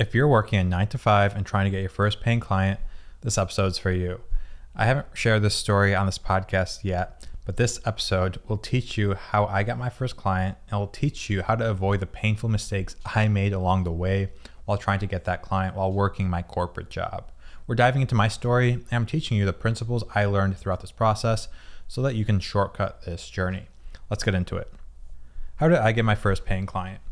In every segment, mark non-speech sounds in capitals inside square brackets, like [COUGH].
If you're working a nine to five and trying to get your first paying client, this episode's for you. I haven't shared this story on this podcast yet, but this episode will teach you how I got my first client and will teach you how to avoid the painful mistakes I made along the way while trying to get that client while working my corporate job. We're diving into my story and I'm teaching you the principles I learned throughout this process so that you can shortcut this journey. Let's get into it. How did I get my first paying client?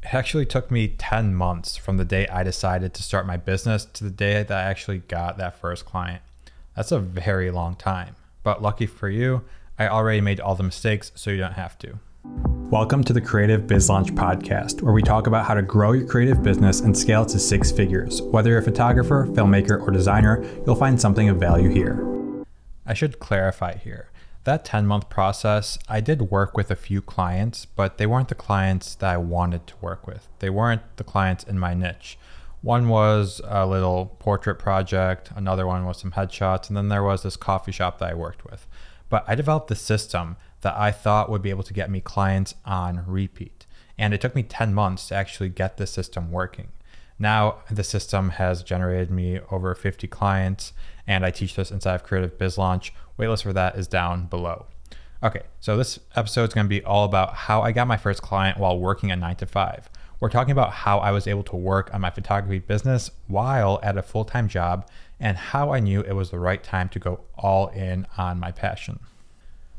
It actually took me 10 months from the day I decided to start my business to the day that I actually got that first client. That's a very long time. But lucky for you, I already made all the mistakes, so you don't have to. Welcome to the Creative Biz Launch Podcast, where we talk about how to grow your creative business and scale to six figures. Whether you're a photographer, filmmaker, or designer, you'll find something of value here. I should clarify here that 10 month process, I did work with a few clients, but they weren't the clients that I wanted to work with. They weren't the clients in my niche. One was a little portrait project, another one was some headshots, and then there was this coffee shop that I worked with. But I developed the system that I thought would be able to get me clients on repeat. And it took me 10 months to actually get the system working. Now, the system has generated me over 50 clients, and I teach this inside of Creative Biz Launch. Waitlist for that is down below. Okay, so this episode is going to be all about how I got my first client while working at 9 to 5. We're talking about how I was able to work on my photography business while at a full time job and how I knew it was the right time to go all in on my passion.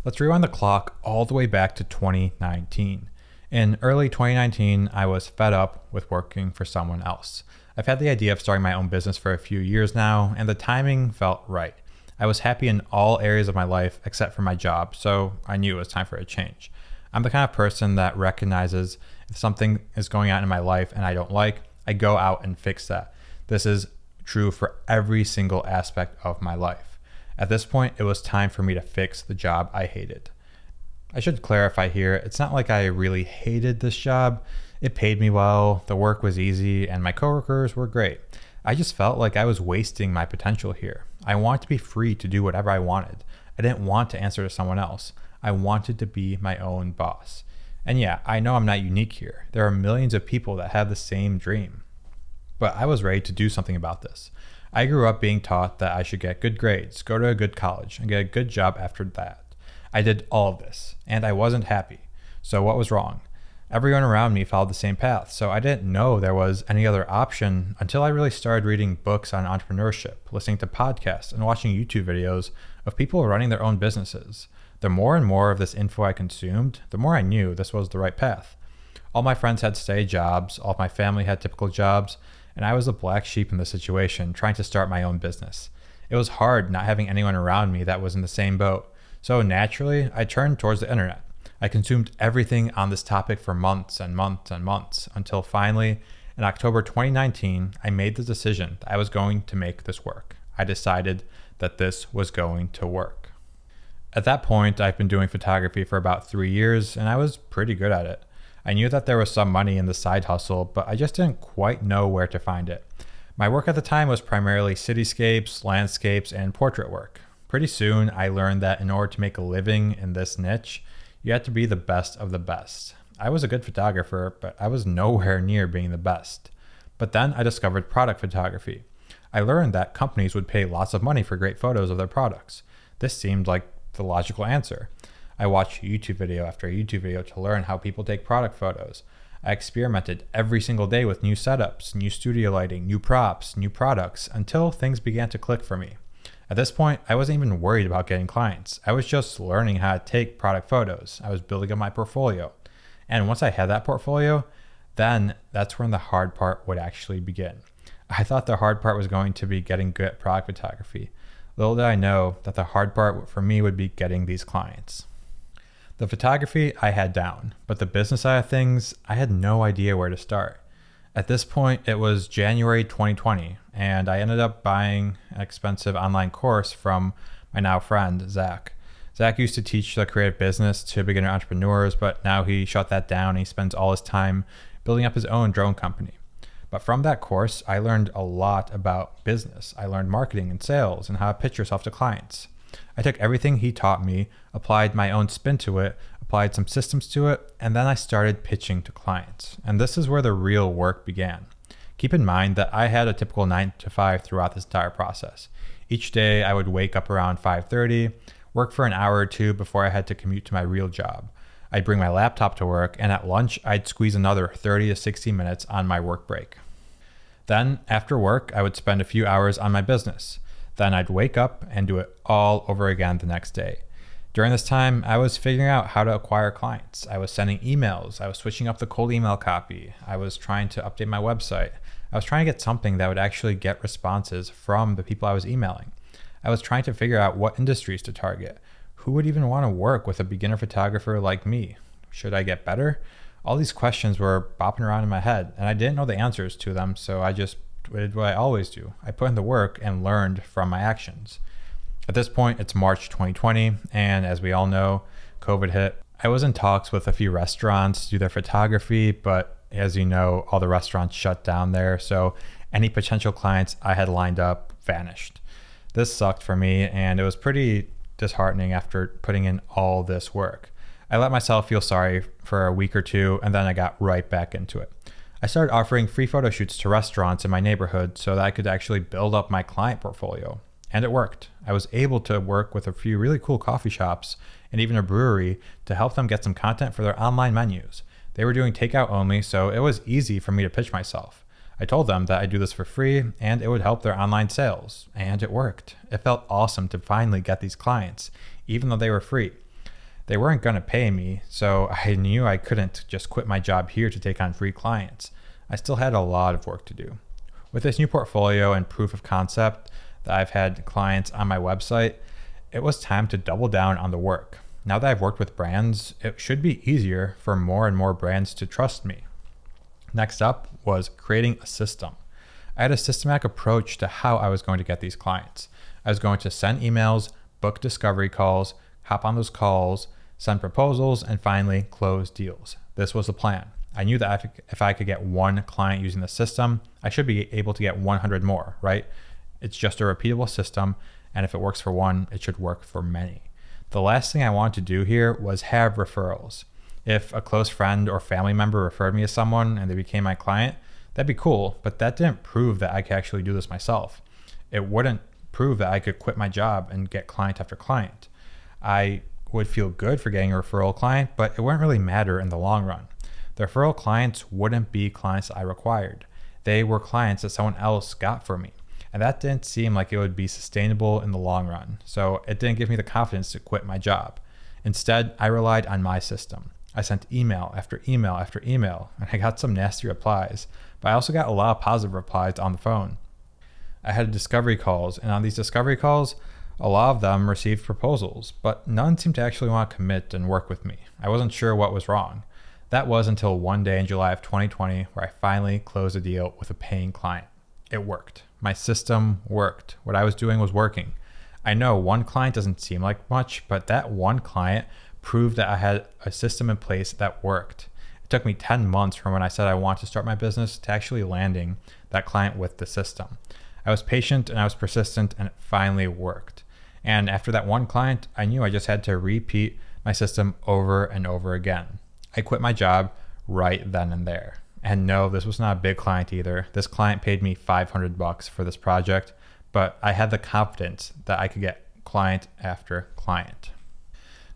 Let's rewind the clock all the way back to 2019. In early 2019, I was fed up with working for someone else. I've had the idea of starting my own business for a few years now, and the timing felt right. I was happy in all areas of my life except for my job, so I knew it was time for a change. I'm the kind of person that recognizes if something is going on in my life and I don't like, I go out and fix that. This is true for every single aspect of my life. At this point, it was time for me to fix the job I hated. I should clarify here it's not like I really hated this job. It paid me well, the work was easy, and my coworkers were great. I just felt like I was wasting my potential here. I wanted to be free to do whatever I wanted. I didn't want to answer to someone else. I wanted to be my own boss. And yeah, I know I'm not unique here. There are millions of people that have the same dream. But I was ready to do something about this. I grew up being taught that I should get good grades, go to a good college, and get a good job after that. I did all of this, and I wasn't happy. So, what was wrong? Everyone around me followed the same path, so I didn't know there was any other option until I really started reading books on entrepreneurship, listening to podcasts, and watching YouTube videos of people running their own businesses. The more and more of this info I consumed, the more I knew this was the right path. All my friends had steady jobs, all my family had typical jobs, and I was the black sheep in the situation, trying to start my own business. It was hard not having anyone around me that was in the same boat. So naturally, I turned towards the internet. I consumed everything on this topic for months and months and months until finally, in October 2019, I made the decision that I was going to make this work. I decided that this was going to work. At that point, I've been doing photography for about three years and I was pretty good at it. I knew that there was some money in the side hustle, but I just didn't quite know where to find it. My work at the time was primarily cityscapes, landscapes, and portrait work. Pretty soon, I learned that in order to make a living in this niche, you had to be the best of the best. I was a good photographer, but I was nowhere near being the best. But then I discovered product photography. I learned that companies would pay lots of money for great photos of their products. This seemed like the logical answer. I watched YouTube video after YouTube video to learn how people take product photos. I experimented every single day with new setups, new studio lighting, new props, new products until things began to click for me. At this point, I wasn't even worried about getting clients. I was just learning how to take product photos. I was building up my portfolio. And once I had that portfolio, then that's when the hard part would actually begin. I thought the hard part was going to be getting good at product photography. Little did I know that the hard part for me would be getting these clients. The photography I had down, but the business side of things, I had no idea where to start. At this point, it was January 2020, and I ended up buying an expensive online course from my now friend, Zach. Zach used to teach the creative business to beginner entrepreneurs, but now he shut that down. he spends all his time building up his own drone company. But from that course, I learned a lot about business. I learned marketing and sales and how to pitch yourself to clients. I took everything he taught me, applied my own spin to it, applied some systems to it, and then I started pitching to clients. And this is where the real work began. Keep in mind that I had a typical 9 to 5 throughout this entire process. Each day I would wake up around 5:30, work for an hour or two before I had to commute to my real job. I'd bring my laptop to work and at lunch I'd squeeze another 30 to 60 minutes on my work break. Then, after work, I would spend a few hours on my business. Then I'd wake up and do it all over again the next day. During this time, I was figuring out how to acquire clients. I was sending emails. I was switching up the cold email copy. I was trying to update my website. I was trying to get something that would actually get responses from the people I was emailing. I was trying to figure out what industries to target. Who would even want to work with a beginner photographer like me? Should I get better? All these questions were bopping around in my head, and I didn't know the answers to them, so I just did what I always do. I put in the work and learned from my actions. At this point, it's March 2020, and as we all know, COVID hit. I was in talks with a few restaurants to do their photography, but as you know, all the restaurants shut down there. So any potential clients I had lined up vanished. This sucked for me, and it was pretty disheartening after putting in all this work. I let myself feel sorry for a week or two, and then I got right back into it. I started offering free photo shoots to restaurants in my neighborhood so that I could actually build up my client portfolio. And it worked. I was able to work with a few really cool coffee shops and even a brewery to help them get some content for their online menus. They were doing takeout only, so it was easy for me to pitch myself. I told them that I'd do this for free and it would help their online sales, and it worked. It felt awesome to finally get these clients, even though they were free. They weren't going to pay me, so [LAUGHS] I knew I couldn't just quit my job here to take on free clients. I still had a lot of work to do. With this new portfolio and proof of concept, that I've had clients on my website, it was time to double down on the work. Now that I've worked with brands, it should be easier for more and more brands to trust me. Next up was creating a system. I had a systematic approach to how I was going to get these clients. I was going to send emails, book discovery calls, hop on those calls, send proposals, and finally close deals. This was the plan. I knew that if I could get one client using the system, I should be able to get 100 more, right? It's just a repeatable system, and if it works for one, it should work for many. The last thing I wanted to do here was have referrals. If a close friend or family member referred me to someone and they became my client, that'd be cool, but that didn't prove that I could actually do this myself. It wouldn't prove that I could quit my job and get client after client. I would feel good for getting a referral client, but it wouldn't really matter in the long run. The referral clients wouldn't be clients I required. They were clients that someone else got for me. And that didn't seem like it would be sustainable in the long run. So it didn't give me the confidence to quit my job. Instead, I relied on my system. I sent email after email after email, [LAUGHS] and I got some nasty replies, but I also got a lot of positive replies on the phone. I had discovery calls, and on these discovery calls, a lot of them received proposals, but none seemed to actually want to commit and work with me. I wasn't sure what was wrong. That was until one day in July of 2020 where I finally closed a deal with a paying client. It worked. My system worked. What I was doing was working. I know one client doesn't seem like much, but that one client proved that I had a system in place that worked. It took me 10 months from when I said I want to start my business to actually landing that client with the system. I was patient and I was persistent and it finally worked. And after that one client, I knew I just had to repeat my system over and over again. I quit my job right then and there. And no, this was not a big client either. This client paid me 500 bucks for this project, but I had the confidence that I could get client after client.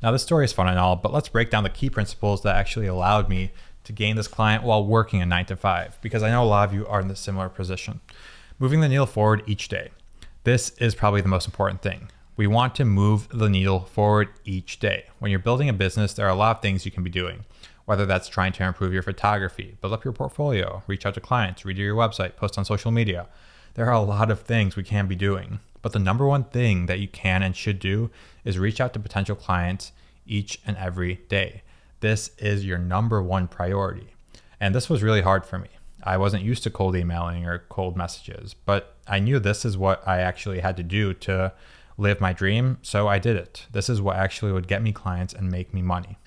Now, this story is fun and all, but let's break down the key principles that actually allowed me to gain this client while working a nine to five, because I know a lot of you are in a similar position. Moving the needle forward each day. This is probably the most important thing. We want to move the needle forward each day. When you're building a business, there are a lot of things you can be doing whether that's trying to improve your photography, build up your portfolio, reach out to clients, redo your website, post on social media. There are a lot of things we can be doing. But the number one thing that you can and should do is reach out to potential clients each and every day. This is your number one priority. And this was really hard for me. I wasn't used to cold emailing or cold messages, but I knew this is what I actually had to do to live my dream, so I did it. This is what actually would get me clients and make me money.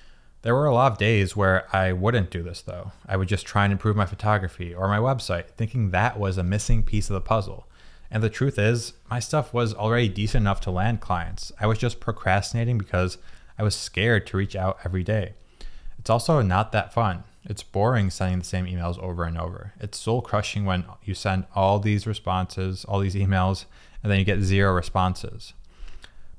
There were a lot of days where I wouldn't do this though. I would just try and improve my photography or my website, thinking that was a missing piece of the puzzle. And the truth is, my stuff was already decent enough to land clients. I was just procrastinating because I was scared to reach out every day. It's also not that fun. It's boring sending the same emails over and over. It's soul crushing when you send all these responses, all these emails, and then you get zero responses.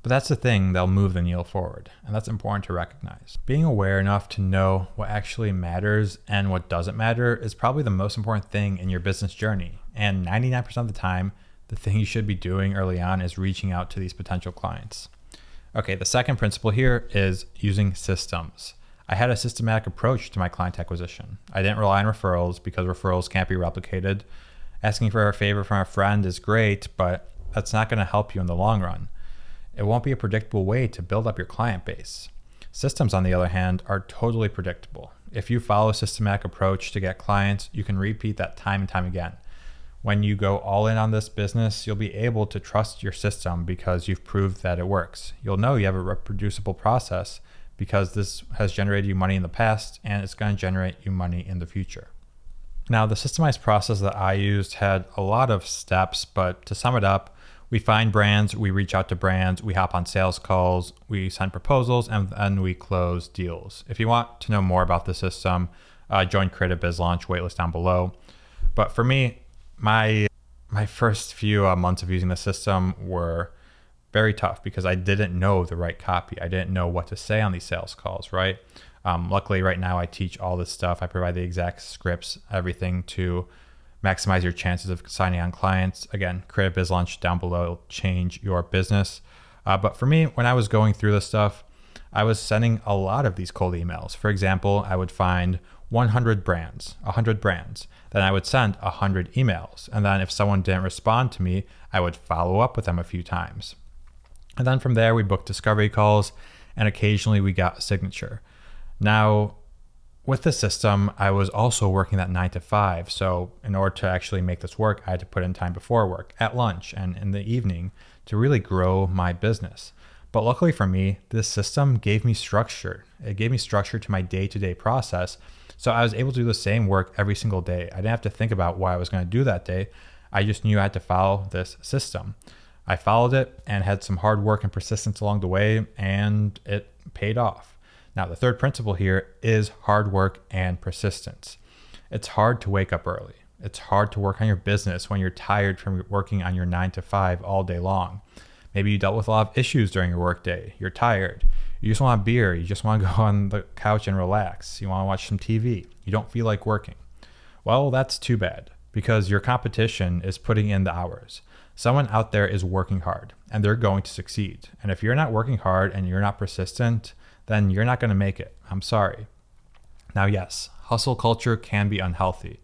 But that's the thing that'll move the needle forward, and that's important to recognize. Being aware enough to know what actually matters and what doesn't matter is probably the most important thing in your business journey. And 99% of the time, the thing you should be doing early on is reaching out to these potential clients. Okay, the second principle here is using systems. I had a systematic approach to my client acquisition. I didn't rely on referrals because referrals can't be replicated. Asking for a favor from a friend is great, but that's not going to help you in the long run. It won't be a predictable way to build up your client base. Systems, on the other hand, are totally predictable. If you follow a systematic approach to get clients, you can repeat that time and time again. When you go all in on this business, you'll be able to trust your system because you've proved that it works. You'll know you have a reproducible process because this has generated you money in the past and it's going to generate you money in the future. Now, the systemized process that I used had a lot of steps, but to sum it up, we find brands, we reach out to brands, we hop on sales calls, we send proposals, and then we close deals. If you want to know more about the system, uh, join Creative Biz Launch waitlist down below. But for me, my my first few uh, months of using the system were very tough because I didn't know the right copy. I didn't know what to say on these sales calls, right? Um, luckily, right now I teach all this stuff. I provide the exact scripts, everything to maximize your chances of signing on clients. Again, Creative Biz Launch down below change your business. Uh, but for me, when I was going through this stuff, I was sending a lot of these cold emails. For example, I would find 100 brands, 100 brands. Then I would send 100 emails. And then if someone didn't respond to me, I would follow up with them a few times. And then from there, we booked discovery calls and occasionally we got a signature. Now, with the system, I was also working that nine to five. So, in order to actually make this work, I had to put in time before work, at lunch, and in the evening to really grow my business. But luckily for me, this system gave me structure. It gave me structure to my day to day process. So, I was able to do the same work every single day. I didn't have to think about what I was going to do that day. I just knew I had to follow this system. I followed it and had some hard work and persistence along the way, and it paid off. Now, the third principle here is hard work and persistence. It's hard to wake up early. It's hard to work on your business when you're tired from working on your nine to five all day long. Maybe you dealt with a lot of issues during your workday. You're tired. You just want a beer. You just want to [LAUGHS] go on the couch and relax. You want to watch some TV. You don't feel like working. Well, that's too bad because your competition is putting in the hours. Someone out there is working hard and they're going to succeed. And if you're not working hard and you're not persistent, then you're not going to make it. I'm sorry. Now, yes, hustle culture can be unhealthy,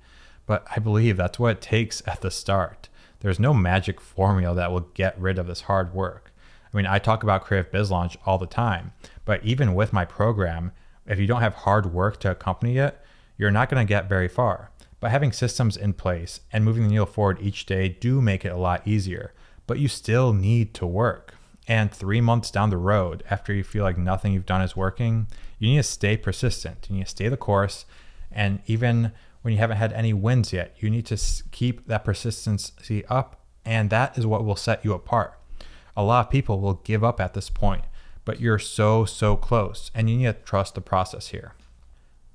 but I believe that's what it takes at the start. There's no magic formula that will get rid of this hard work. I mean, I talk about Creative Biz Launch all the time, but even with my program, if you don't have hard work to accompany it, you're not going to get very far. But having systems in place and moving the needle forward each day do make it a lot easier, but you still need to work. And three months down the road, after you feel like nothing you've done is working, you need to stay persistent. You need to stay the course. And even when you haven't had any wins yet, you need to keep that persistency up. And that is what will set you apart. A lot of people will give up at this point, but you're so, so close. And you need to trust the process here.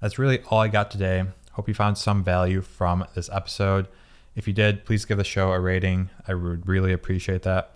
That's really all I got today. Hope you found some value from this episode. If you did, please give the show a rating. I would really appreciate that